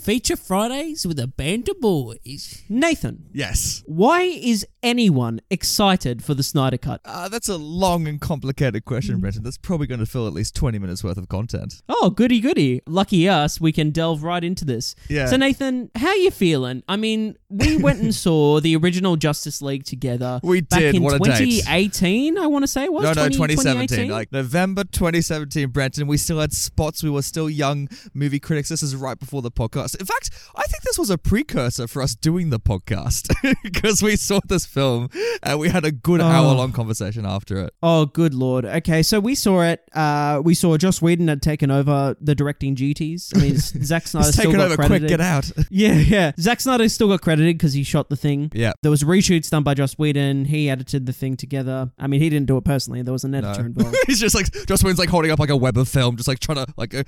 Feature Fridays with a band of boys. Nathan, Yes. why is anyone excited for the Snyder Cut? Uh, that's a long and complicated question, Brenton. That's probably going to fill at least 20 minutes worth of content. Oh, goody goody. Lucky us, we can delve right into this. Yeah. So Nathan, how you feeling? I mean, we went and saw the original Justice League together. We back did. in What a date. 2018, I want to say it was. no, no, 20 2017. 2018? Like November 2017, Brenton. We still had spots. We were still young movie critics. This is right before the podcast. In fact, I think this was a precursor for us doing the podcast because we saw this film and we had a good Oh. hour long conversation after it. Oh, good lord. Okay, so we saw it. Uh, we saw Joss Whedon had taken over the directing duties. I mean, Zack Snyder still got over credited. quick. Get out. Yeah, yeah. Zack Snyder still got credited because he shot the thing. yeah. There was reshoots done by Joss Whedon. He edited the thing together. I mean, he didn't do it personally. There was an editor No. involved. He's just like Joss Whedon's like holding up like a web of film, just like trying to like, uh,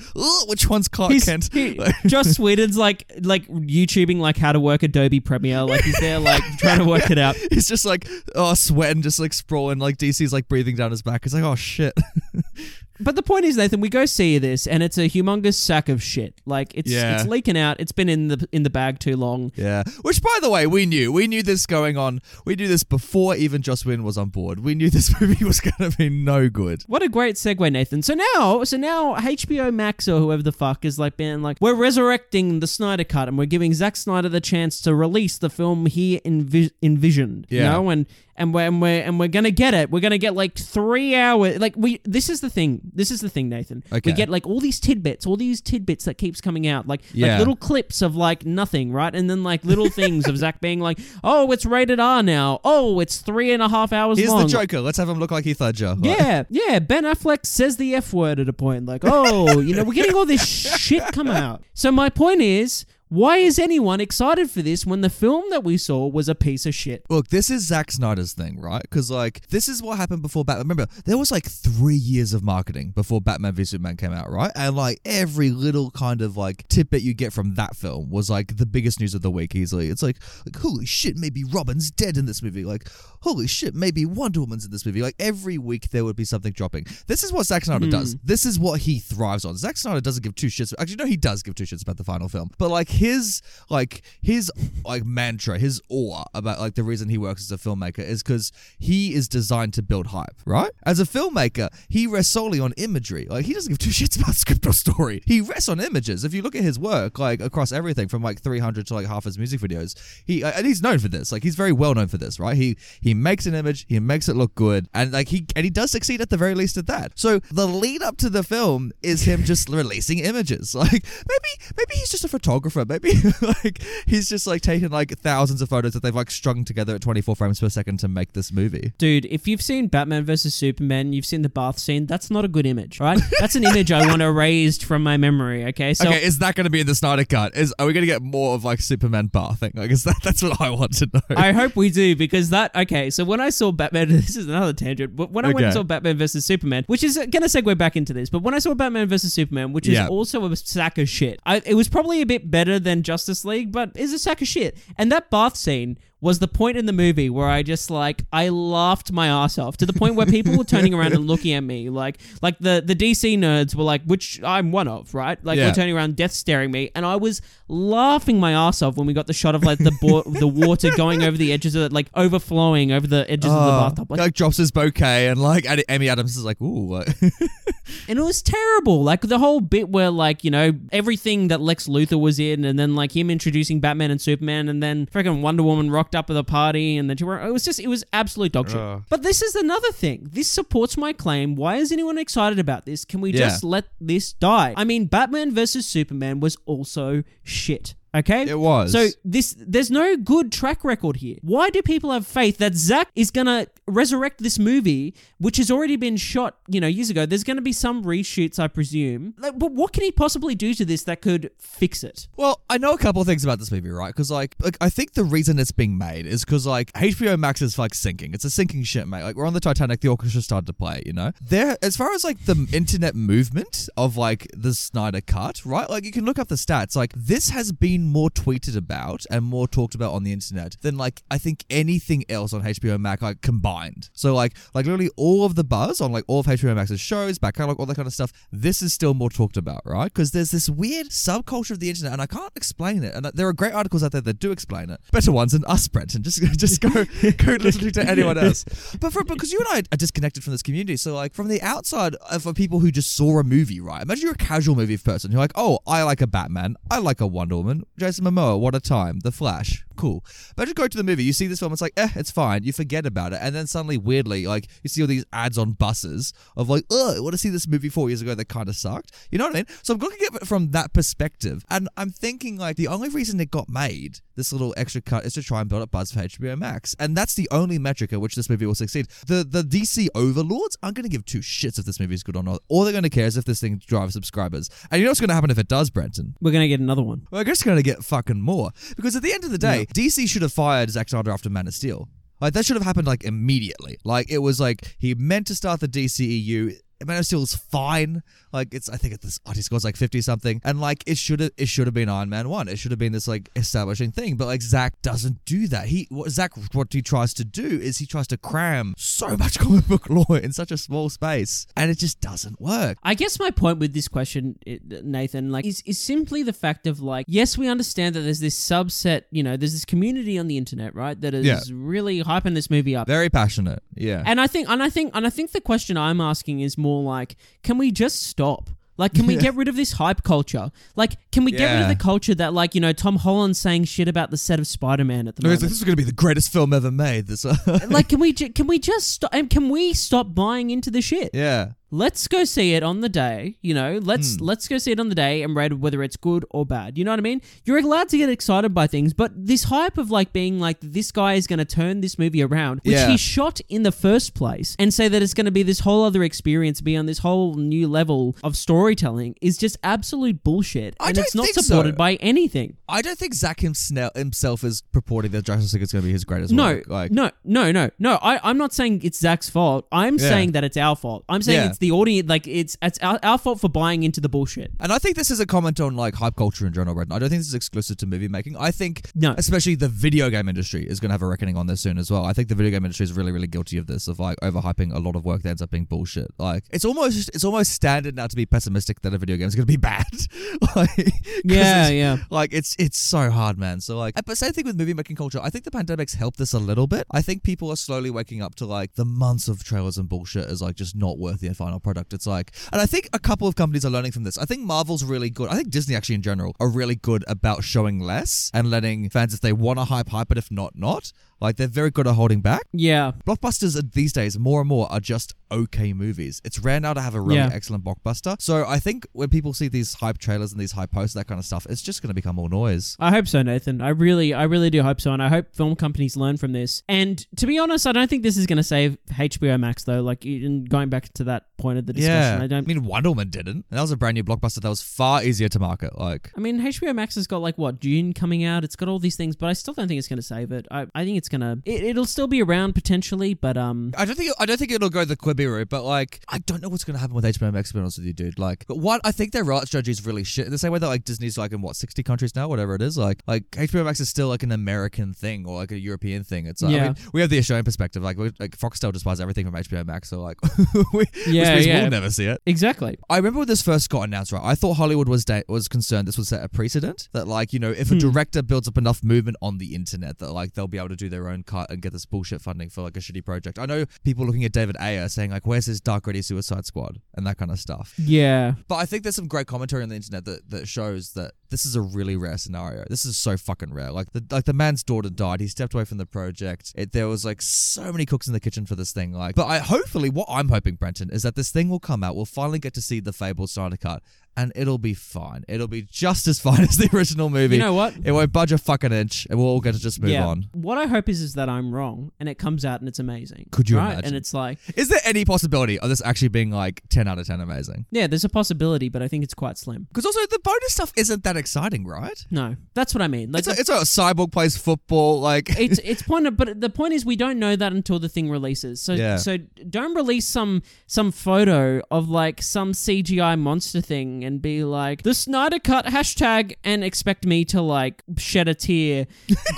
which one's Clark He's, Kent? he, Joss Whedon's like like YouTubing like how to work Adobe Premiere. Like he's there like trying to work it out. He's just like oh sweating, just like sprawling. Like DC's like breathing down his back. He's like oh shit. But the point is, Nathan, we go see this, and it's a humongous sack of shit. Like it's Yeah. it's leaking out. It's been in the in the bag too long. yeah. Which by the way, we knew. We knew this going on. We knew this before even Joss Whedon was on board. We knew this movie was gonna be no good. What a great segue, Nathan. So now, so now HBO Max or whoever the fuck is like being like, we're resurrecting the Snyder Cut and we're giving Zack Snyder the chance to release the film he envi- envisioned. You Yeah. know, and and we're and we're and we're gonna get it. We're gonna get like three hours. Like we. This is the thing. This is the thing, Nathan. Okay. We get like all these tidbits, all these tidbits that keeps coming out, like Yeah. like little clips of like nothing, right? And then like little things of Zack being like, oh, it's rated R now. Oh, it's three and a half hours Here's long. the Joker. Let's have him look like Heath Ledger. Yeah, yeah. Ben Affleck says the F word at a point. Like, oh, you know, we're getting all this shit come out. So my point is, why is anyone excited for this when the film that we saw was a piece of shit? Look, this is Zack Snyder's thing, right? Because like this is what happened before Batman. Remember, there was like three years of marketing before Batman v Superman came out, right? And like every little kind of like tidbit you get from that film was like the biggest news of the week easily. It's like, like holy shit, maybe Robin's dead in this movie. Like holy shit, maybe Wonder Woman's in this movie. Like every week there would be something dropping. This is what Zack Snyder does. Hmm. This is what he thrives on. Zack Snyder doesn't give two shits. Actually, no, he does give two shits about the final film. But like his like his like mantra, his awe about like the reason he works as a filmmaker is because he is designed to build hype, right? As a filmmaker, he rests solely on imagery. Like he doesn't give two shits about script or story. He rests on images. If you look at his work, like across everything from like 300 to like half his music videos, he and he's known for this. Like he's very well known for this, right? He he makes an image, he makes it look good, and like he and he does succeed at the very least at that. So the lead up to the film is him just releasing images. Like maybe maybe he's just a photographer. Maybe like he's just like taking like thousands of photos that they've like strung together at 24 frames per second to make this movie. Dude, if you've seen Batman versus Superman, you've seen the bath scene, that's not a good image, right? That's an image I want erased from my memory, okay? So okay, is that going to be in the Snyder cut? Is are we going to get more of like Superman bathing? Like, is that that's what I want to know? I hope we do because that okay. So when I saw Batman, this is another tangent. But when I went and saw Batman versus Superman, which is gonna segue back into this, but when I saw Batman versus Superman, which is Yeah. also a sack of shit, I, it was probably a bit better than Justice League, but is a sack of shit. And that bath scene was the point in the movie where I just like I laughed my ass off to the point where people were turning around and looking at me like like the the DC nerds were like, which I'm one of, right? Like Yeah. we're turning around, death staring me, and I was laughing my ass off when we got the shot of like the bo- the water going over the edges of it, like overflowing over the edges of the Oh, bathtub, like, like drops his bouquet and like Ed- Amy Adams is like, ooh, and it was terrible. Like the whole bit where like you know everything that Lex Luthor was in, and then like him introducing Batman and Superman, and then freaking Wonder Woman rocked up at the party, and then she were, it was just it was absolute dog shit. Ugh. But this is another thing. This supports my claim. Why is anyone excited about this? Can we Yeah. just let this die? I mean, Batman versus Superman was also shit. Okay, It was. So this, there's no good track record here. Why do people have faith that Zack is gonna resurrect this movie, which has already been shot, you know, years ago? There's gonna be some reshoots, I presume. Like, but what can he possibly do to this that could fix it? Well, I know a couple of things about this movie, right? Because like, like, I think the reason it's being made is because like HBO Max is like sinking. It's a sinking ship, mate. Like we're on the Titanic, the orchestra started to play. You know, there as far as like the internet movement of like the Snyder Cut, right? Like you can look up the stats. Like this has been more tweeted about and more talked about on the internet than like I think anything else on HBO Max like combined. So like like literally all of the buzz on like all of HBO Max's shows, back catalog, all that kind of stuff. This is still more talked about, right? Because there's this weird subculture of the internet, and I can't explain it. And there are great articles out there that do explain it. Better ones than us, Brenton. Just just go go listening to anyone else. But for, because you and I are disconnected from this community, so like from the outside for people who just saw a movie, right? Imagine you're a casual movie person You're like, oh, I like a Batman, I like a Wonder Woman, Jason Momoa, what a time, The Flash, cool. But just go to the movie, you see this film, it's like, eh, it's fine. You forget about it, and then suddenly, weirdly, like you see all these ads on buses of like, oh, I want to see this movie four years ago that kind of sucked. You know what I mean? So I'm looking at it from that perspective, and I'm thinking like the only reason it got made, this little extra cut, is to try and build up buzz for HBO Max, and that's the only metric at which this movie will succeed. The the DC overlords aren't going to give two shits if this movie is good or not. All they're going to care is if this thing drives subscribers. And you know what's going to happen if it does, Brenton? We're gonna get another one. We're just going to get fucking more. Because at the end of the day, DC should have fired Zack Snyder after Man of Steel. Like, that should have happened, like, immediately. Like, it was like, he meant to start the DCEU. Man of Steel is fine. Like it's, I think it's oh, he scores like fifty something, and like it should have, it should have been Iron Man one. It should have been this like establishing thing, but like Zack doesn't do that. He, what Zack, what he tries to do is he tries to cram so much comic book lore in such a small space, and it just doesn't work. I guess my point with this question, Nathan, like, is, is simply the fact of like, yes, we understand that there's this subset, you know, there's this community on the internet, right, that is Yeah. really hyping this movie up. Very passionate, yeah. And I think, and I think, and I think the question I'm asking is more like, can we just stop? Like, can we get rid of this hype culture? Like, can we get rid of Yeah. the culture that, like, you know, Tom Holland saying shit about the set of Spider Man at the No, moment? like, this is going to be the greatest film ever made. This, uh, like, can we, ju- can we just stop? And can we stop buying into the shit? yeah. Let's go see it on the day you know let's Hmm. let's go see it on the day and rate whether it's good or bad you know what i mean you're allowed to get excited by things but this hype of like being like this guy is going to turn this movie around which Yeah. he shot in the first place and say that it's going to be this whole other experience be on this whole new level of storytelling is just absolute bullshit I and it's not supported so. by anything I don't think zack himself, himself is purporting that Justice League is going to be his greatest no, work. Like, no, no, no, no. I, I'm not saying it's Zack's fault. I'm Yeah. saying that it's our fault. I'm saying Yeah. it's the audience. Like it's it's our, our fault for buying into the bullshit. And I think this is a comment on like hype culture in general, Brendan. I don't think this is exclusive to movie making. I think, No. especially the video game industry is going to have a reckoning on this soon as well. I think the video game industry is really, really guilty of this, of like overhyping a lot of work that ends up being bullshit. Like it's almost, it's almost standard now to be pessimistic that a video game is going to be bad. like, Yeah, yeah. Like it's it's so hard, man. So like, but same thing with movie making culture. I think the pandemic's helped this a little bit. I think people are slowly waking up to like the months of trailers and bullshit is like just not worth the final product. It's like, and I think a couple of companies are learning from this. I think Marvel's really good. I think Disney actually in general are really good about showing less and letting fans if they want to hype hype it, if not not. Like they're very good at holding back. Yeah, Blockbusters are- these days, more and more, are just okay movies. It's rare now to have a really Yeah. excellent blockbuster. So I think when people see these hype trailers and these hype posts, that kind of stuff, it's just going to become all noise. I hope so, Nathan. I really, I really do hope so, and I hope film companies learn from this. And to be honest, I don't think this is going to save HBO Max though. Like, in going back to that point of the discussion, I I don't. mean, Wonder Woman didn't. And that was a brand new blockbuster that was far easier to market. Like, I mean, HBO Max has got like what June coming out. It's got all these things, but I still don't think it's going to save it. I, I think it's gonna. It, it'll still be around potentially, but um, I don't think I don't think it'll go the Quibi route, but like I don't know what's gonna happen with HBO Max. To be honest with you, dude. Like, but one, I think their rights strategy is really shit. In the same way that like Disney's like in what sixty countries now, whatever it is. Like, like HBO Max is still like an American thing or like a European thing. It's like I Yeah. mean, we have the Australian perspective. Like, like Foxtel just buys everything from HBO Max, so like, we, Yeah, yeah. we'll never see it. exactly. I remember when this first got announced, right? I thought Hollywood was da- was concerned this would set a precedent that, like, you know, if a Hmm. director builds up enough movement on the internet, that like they'll be able to do their own cut and get this bullshit funding for like a shitty project. I know people looking at David Ayer saying like, "Where's his Dark Gritty Suicide Squad?" and that kind of stuff. Yeah, But I think there's some great commentary on the internet that, that shows that this is a really rare scenario. This is so fucking rare. Like the like the man's daughter died. He stepped away from the project. It, there was like so many cooks in the kitchen for this thing. Like, but I hopefully what I'm hoping, Brenton, is that this thing will come out. We'll finally get to see the Fable Snyder cut, and it'll be fine. It'll be just as fine as the original movie. you know what? it won't budge a fucking inch, and we'll all get to just move yeah. on. What I hope is is that I'm wrong and it comes out and it's amazing. Could you right? imagine? And it's like, Is there any possibility of this actually being like 10 out of 10 amazing? yeah, there's a possibility, but I think it's quite slim. Because also the bonus stuff isn't that exciting, right? No, that's what I mean. Like, It's a, it's a cyborg plays football, like it's it's point of, but the point is we don't know that until the thing releases. So Yeah. so don't release some some photo of like some CGI monster thing and be like the Snyder Cut hashtag and expect me to like shed a tear,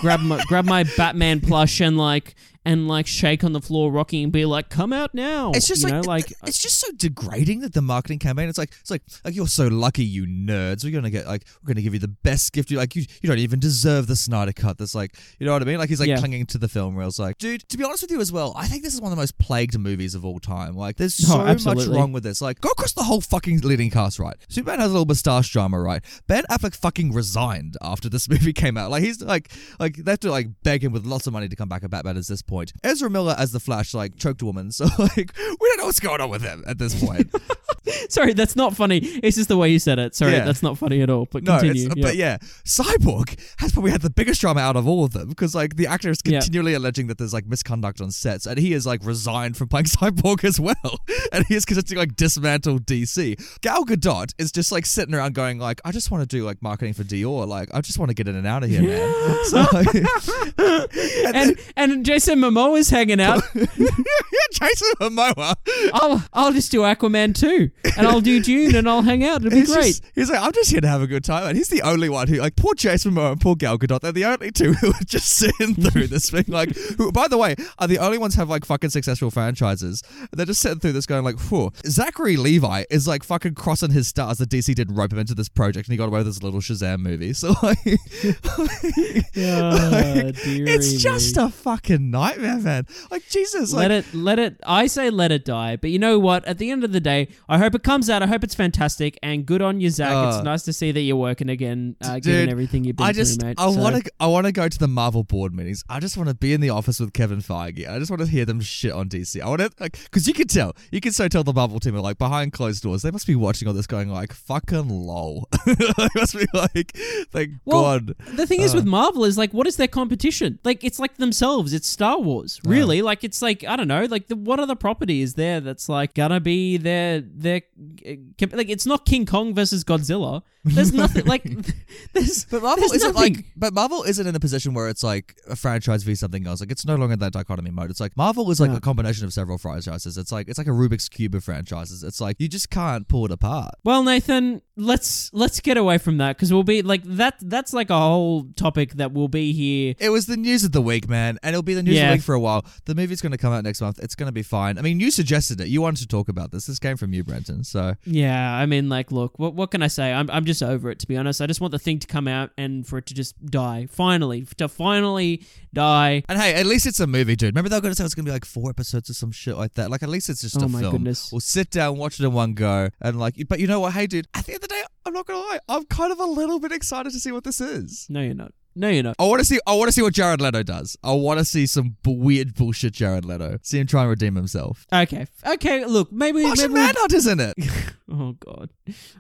grab my grab my Batman plush and like and like shake on the floor, rocking and be like, "Come out now!" It's just you like, know, like uh it's just so degrading that the marketing campaign. It's like it's like like you're so lucky, you nerds. We're gonna get like we're gonna give you the best gift. You like you you don't even deserve the Snyder cut. That's like you know what I mean. Like he's like Yeah. clinging to the film reels. Like dude, to be honest with you as well, I think this is one of the most plagued movies of all time. Like there's Oh, so much wrong with this. Like go across the whole fucking leading cast. Right, Superman has a little moustache drama. Right, Ben Affleck fucking resigned after this movie came out. Like he's like like they have to like beg him with lots of money to come back at Batman at this point. Ezra Miller as the Flash like choked a woman. So like we don't know what's going on with him at this point. sorry, that's not funny. It's just the way you said it. Sorry, Yeah. that's not funny at all. But continue. it's, yeah. but yeah, Cyborg has probably had the biggest drama out of all of them because like the actor is Yeah. continually alleging that there's like misconduct on sets, and he is like resigned from playing Cyborg as well, and he is considered like dismantle DC. Gal Gadot is just like sitting around going like, I just want to do like marketing for Dior, like I just want to get in and out of here, man. So like, and and Jason Momoa is hanging out. Yeah, Jason Momoa. I'll I'll just do Aquaman too, and I'll do Dune, and I'll hang out. It'll be great. just- he's like, I'm just here to have a good time. And he's the only one who, like, poor Jason Momoa and poor Gal Gadot, they're the only two who are just sitting through this thing. Like, who, by the way, are the only ones who have, like, fucking successful franchises. They're just sitting through this going, like, whew. Zachary Levi is, like, fucking crossing his stars that DC didn't rope him into this project and he got away with this little Shazam movie. So, like, Ah, dearie it's just me. a fucking nightmare, man. Like, Jesus. let Like, it let it i say let it die but you know what at the end of the day i hope it comes out i hope it's fantastic and good on you zack Uh, it's nice to see that you're working again uh, Dude, given everything you've been I just, through mate I So- want to, I want to go to the Marvel board meetings. I just want to be in the office with Kevin Feige. I just want to hear them shit on DC. I want to, like, because you can tell, you can so tell the Marvel team are like behind closed doors. They must be watching all this, going like, fucking lol. they must be like, thank Well, God. the thing is Uh. with Marvel is like, what is their competition? Like, it's like themselves. It's Star Wars, really. Like, it's like I don't know. Like, the, what other property is there that's like gonna be their their uh, like? It's not King Kong versus Godzilla. There's nothing like. There's But Marvel there's isn't nothing. like, but Marvel isn't in a position where it's like a franchise v something else. Like it's no longer that dichotomy mode. It's like Marvel is like No. a combination of several franchises. It's like it's like a Rubik's cube of franchises. It's like you just can't pull it apart. Well, Nathan, let's let's get away from that because we'll be like that. That's like a whole topic that will be here. It was the news of the week, man, and it'll be the news of Yeah. For a while. The movie's going to come out next month. It's going to be fine. I mean, you suggested it. You wanted to talk about this. This came from you, Brenton. So Yeah, I mean, like, look, what what can I say? I'm I'm just over it to be honest. I just want the thing to come out and for it to just die finally, to finally die. And hey, at least it's a movie, dude. Remember they were going to say it's going to be like four episodes or some shit like that. Like at least it's just Oh a my film. goodness. We'll sit down, watch it in one go, and like. But you know what? Hey, dude. At the end of the day, I'm not going to lie. I'm kind of a little bit excited to see what this is. No, you're not. No, you're not. I want to see. I want to see what Jared Leto does. I want to see some b- weird bullshit Jared Leto. See him try and redeem himself. Okay, okay. Look, maybe Martian maybe. we- Manhunt is in it. Oh God,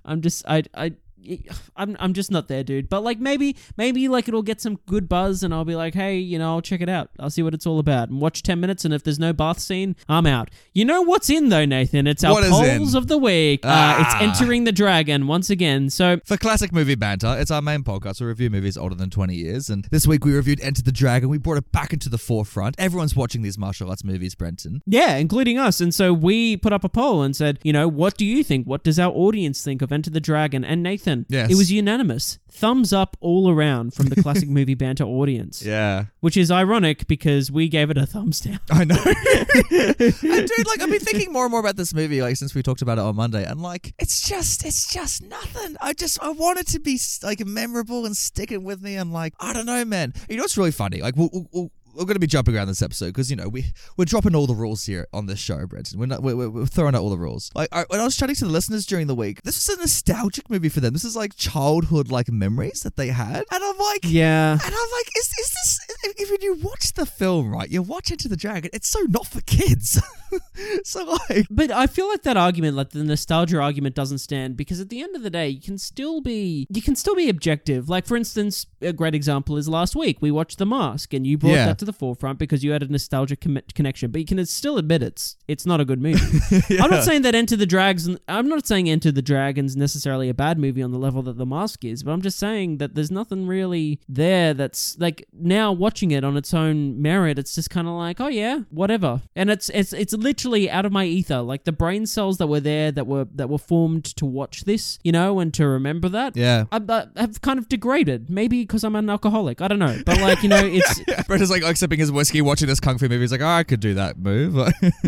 I'm just I I. I'm I'm just not there, dude. But like maybe maybe like it'll get some good buzz, and I'll be like, hey, you know, I'll check it out. I'll see what it's all about, and watch ten minutes. And if there's no bath scene, I'm out. You know what's in though, Nathan? It's our What is polls in? of the week. Uh, Ah. it's entering the dragon once again. So For classic movie banter, it's our main podcast. We review movies older than 20 years. And this week we reviewed Enter the Dragon. We brought it back into the forefront. Everyone's watching these martial arts movies, Brenton. Yeah, including us. And so we put up a poll and said, you know, what do you think? What does our audience think of Enter the Dragon? And Nathan, Yes. it was unanimous. Thumbs up all around from the classic movie banter audience. Yeah. Which is ironic because we gave it a thumbs down. I know. and dude, like I've been thinking more and more about this movie, like since we talked about it on Monday, and like it's just, it's just nothing. I just, I want it to be like memorable and sticking with me. And like, I don't know, man. You know what's really funny? Like, we'll, we'll, we'll we're going to be jumping around this episode because you know we we're dropping all the rules here on this show, Brenton. We're not we're, we're- throwing out all the rules. Like I, when I was chatting to the listeners during the week, this was a nostalgic movie for them. This is like childhood like memories that they had, and I'm like, Yeah. and I'm like, is, is this, if, if you watch the film, right, you watch Enter the Dragon, it's so not for kids. so, like, But I feel like that argument, like the nostalgia argument, doesn't stand because at the end of the day, you can still be you can still be objective. Like for instance, a great example is last week we watched The Mask, and you brought Yeah. that to the forefront because you had a nostalgic com- connection. But you can still admit it's it's not a good movie. I'm not saying that Enter the Dragons. I'm not saying Enter the Dragons necessarily a bad movie on the level that The Mask is, but I'm just saying that there's nothing really there that's like now watching it on its own merit. It's just kind of like, oh yeah, whatever. And it's it's it's literally out of my ether. Like the brain cells that were there that were that were formed to watch this, you know, and to remember that. Yeah. I, I have kind of degraded. Maybe because I'm an alcoholic. I don't know. But like you know, it's Brenda's like oh, sipping his whiskey, watching this kung fu movie. He's like, oh, I could do that move.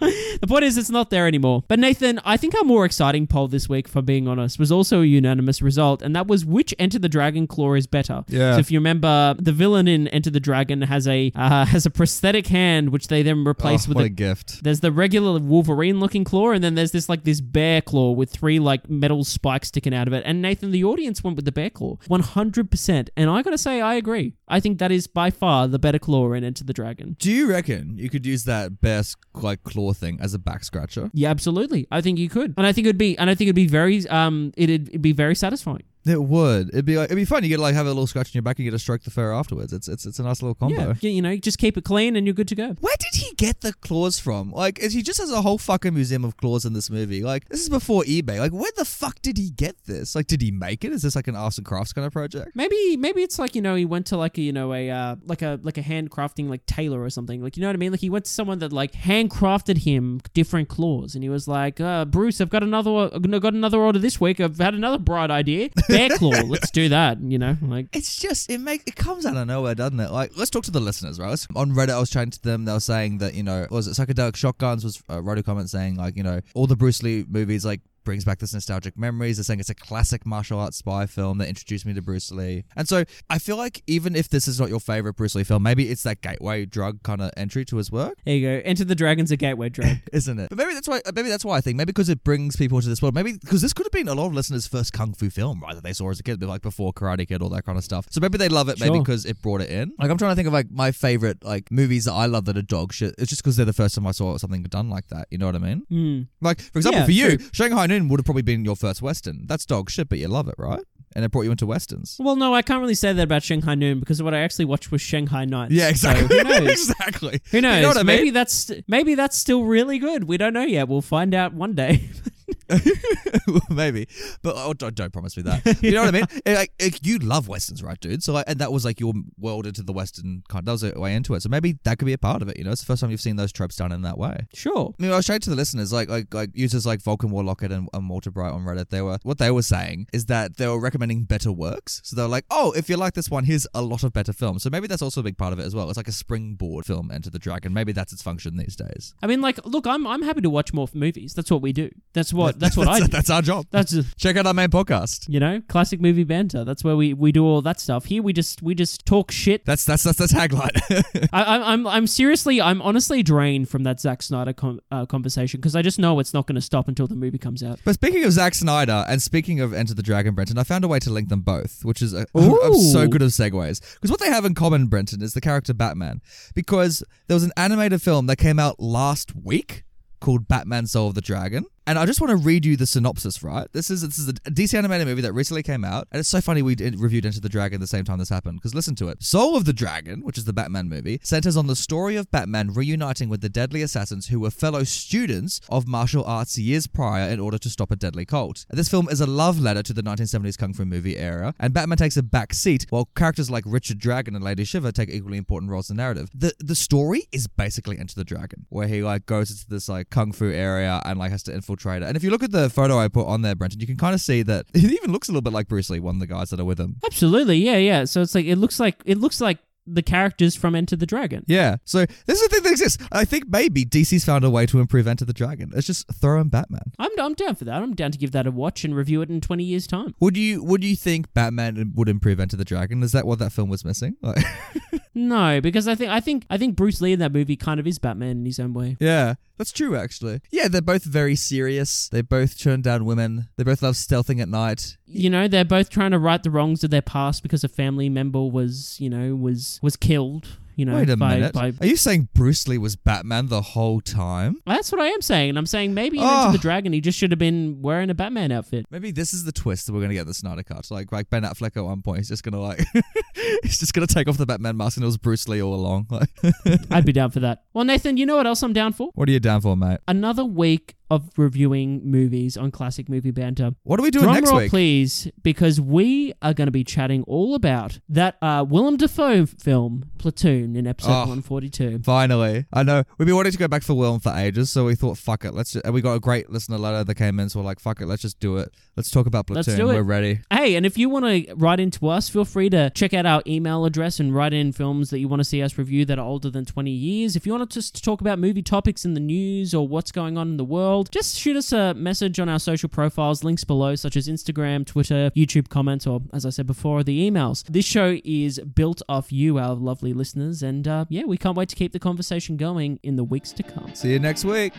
the point is it's not there anymore. But Nathan, I think our more exciting poll this week, for being honest, was also a unanimous result, and that was which Enter the Dragon claw is better. Yeah. So if you remember, the villain in Enter the Dragon has a uh, has a prosthetic hand, which they then replace oh, with a a gift. There's the regular Wolverine looking claw, and then there's this like this bear claw with three like metal spikes sticking out of it. And Nathan, the audience went with the bear claw, 100%. And I gotta say, I agree. I think that is by far the better claw in Enter the Dragon. Do you reckon you could use that best like claw thing as a back scratcher? Yeah, absolutely. I think you could, and I think it'd be, and I think it'd be very, um, it'd, it'd be very satisfying. It would. It'd be like it'd be fun. You get to like have a little scratch in your back and you get to stroke the fur afterwards. It's it's it's a nice little combo. Yeah, you you know, just keep it clean and you're good to go. Where did he get the claws from? Like, is he just has a whole fucking museum of claws in this movie? Like, this is before eBay. Like, where the fuck did he get this? Like, did he make it? Is this like an arts and crafts kind of project? Maybe maybe it's like you know he went to like a you know a uh, like a like a handcrafting like tailor or something like you know what I mean like he went to someone that like handcrafted him different claws and he was like uh, Bruce I've got another I've got another order this week I've had another bright idea bear claw let's do that you know like It's just it make it comes out of nowhere, doesn't it? Like, let's talk to the listeners, right? On Reddit, I was chatting to them. They were saying that you know, was it psychedelic shotguns? Was uh, wrote a comment saying like you know all the Bruce Lee movies like brings back this nostalgic memories. They're saying it's a classic martial arts spy film that introduced me to Bruce Lee. And so I feel like even if this is not your favorite Bruce Lee film, maybe it's that gateway drug kind of entry to his work. there you go Enter the Dragon's a gateway drug isn't it? But maybe that's why. Maybe that's why I think. Maybe because it brings people into this world. Maybe because this could have been a lot of listeners' first kung fu film, right? That they saw as a kid, like before Karate Kid, all that kind of stuff. So maybe they love it, maybe because it brought it in. Like I'm trying to think of like my favorite like movies that I love that are dog shit. It's just because they're the first time I saw something done like that. You know what I mean? Hmm. Like for example, Yeah, for you, true. Shanghai Would have probably been your first western. That's dog shit, but you love it, right? And it brought you into westerns. well no I can't really say that about Shanghai Noon because what I actually watched was Shanghai Nights Yeah, So exactly. who knows exactly. Who knows? You know what I mean? Maybe that's maybe that's still really good. We don't know yet. We'll find out one day. Maybe, but oh, don't, don't promise me that. You know what I mean? Like, you love westerns, right, dude? So, like, and that was like your world into the western kind. That was a way into it. So maybe that could be a part of it. You know, it's the first time you've seen those tropes done in that way. sure. I mean, I was showing to the listeners, like, like, like users like Vulcan Warlocket and, and Walter Bright on Reddit. They were what they were saying is that they were recommending better works. So they were like, oh, if you like this one, here's a lot of better films. So maybe that's also a big part of it as well. It's like a springboard film, Enter the Dragon. Maybe that's its function these days. I mean, like, look, I'm I'm happy to watch more movies. That's what we do. That's what that's what I do. That's our job. That's Check out our main podcast. you know, classic movie banter. That's where we, we do all that stuff. Here we just we just talk shit. That's that's that's the tagline. I, I, I'm I'm seriously I'm honestly drained from that Zack Snyder com- uh, conversation because I just know it's not going to stop until the movie comes out. But speaking of Zack Snyder and speaking of Enter the Dragon, Brenton, I found a way to link them both, which is a, I'm so Ooh. good of segues. Because what they have in common, Brenton, is the character Batman. Because there was an animated film that came out last week called Batman Soul of the Dragon. And I just want to read you the synopsis, right? This is this is a DC animated movie that recently came out, and it's so funny we reviewed Enter the Dragon the same time this happened. Because listen to it: Soul of the Dragon, which is the Batman movie, centers on the story of Batman reuniting with the deadly assassins who were fellow students of martial arts years prior in order to stop a deadly cult. This film is a love letter to the 1970s kung fu movie era, and Batman takes a back seat while characters like Richard Dragon and Lady Shiva take equally important roles in the narrative. The the story is basically Enter the Dragon, where he like goes into this like kung fu area and like has to infiltrate it. And if you look at the photo I put on there, Brenton, you can kind of see that it even looks a little bit like Bruce Lee, one of the guys that are with him. Absolutely, yeah, yeah. So it's like it looks like it looks like the characters from Enter the Dragon. Yeah. So this is the thing that exists. I think maybe DC's found a way to improve Enter the Dragon. It's just throw in Batman. I'm I'm down for that. I'm down to give that a watch and review it in 20 years time. Would you would you think Batman would improve Enter the Dragon? Is that what that film was missing? Like, No, because I think I think I think Bruce Lee in that movie kind of is Batman in his own way. yeah, that's true actually. Yeah, they're both very serious. They both turn down women. They both love stealthing at night. You know, they're both trying to right the wrongs of their past because a family member was, you know, was was killed. You know, Wait a by, minute. by Are you saying Bruce Lee was Batman the whole time? that's what I am saying. And I'm saying maybe in Oh. Enter the Dragon, he just should have been wearing a Batman outfit. Maybe this is the twist that we're gonna get in the Snyder cut. Like, like Ben Affleck at one point, he's just gonna like, he's just gonna take off the Batman mask and it was Bruce Lee all along. Like, I'd be down for that. Well, Nathan, you know what else I'm down for? what are you down for, mate? Another week of reviewing movies on Classic Movie Banter. What are we doing Drum next roll, week? please, because we are going to be chatting all about that uh, Willem Dafoe film, Platoon, in episode Oh. 142. Finally, I know we've been wanting to go back for Willem for ages, so we thought, fuck it, let's. Just, and we got a great listener letter that came in, so we're like, fuck it, let's just do it. Let's talk about Platoon. Let's do it. We're ready. Hey, and if you want to write into us, feel free to check out our email address and write in films that you want to see us review that are older than 20 years. If you want to just talk about movie topics in the news or what's going on in the world, just shoot us a message on our social profiles, links below, such as Instagram, Twitter, YouTube comments, or as I said before, the emails. This show is built off you, our lovely listeners, and uh, yeah, we can't wait to keep the conversation going in the weeks to come. See you next week.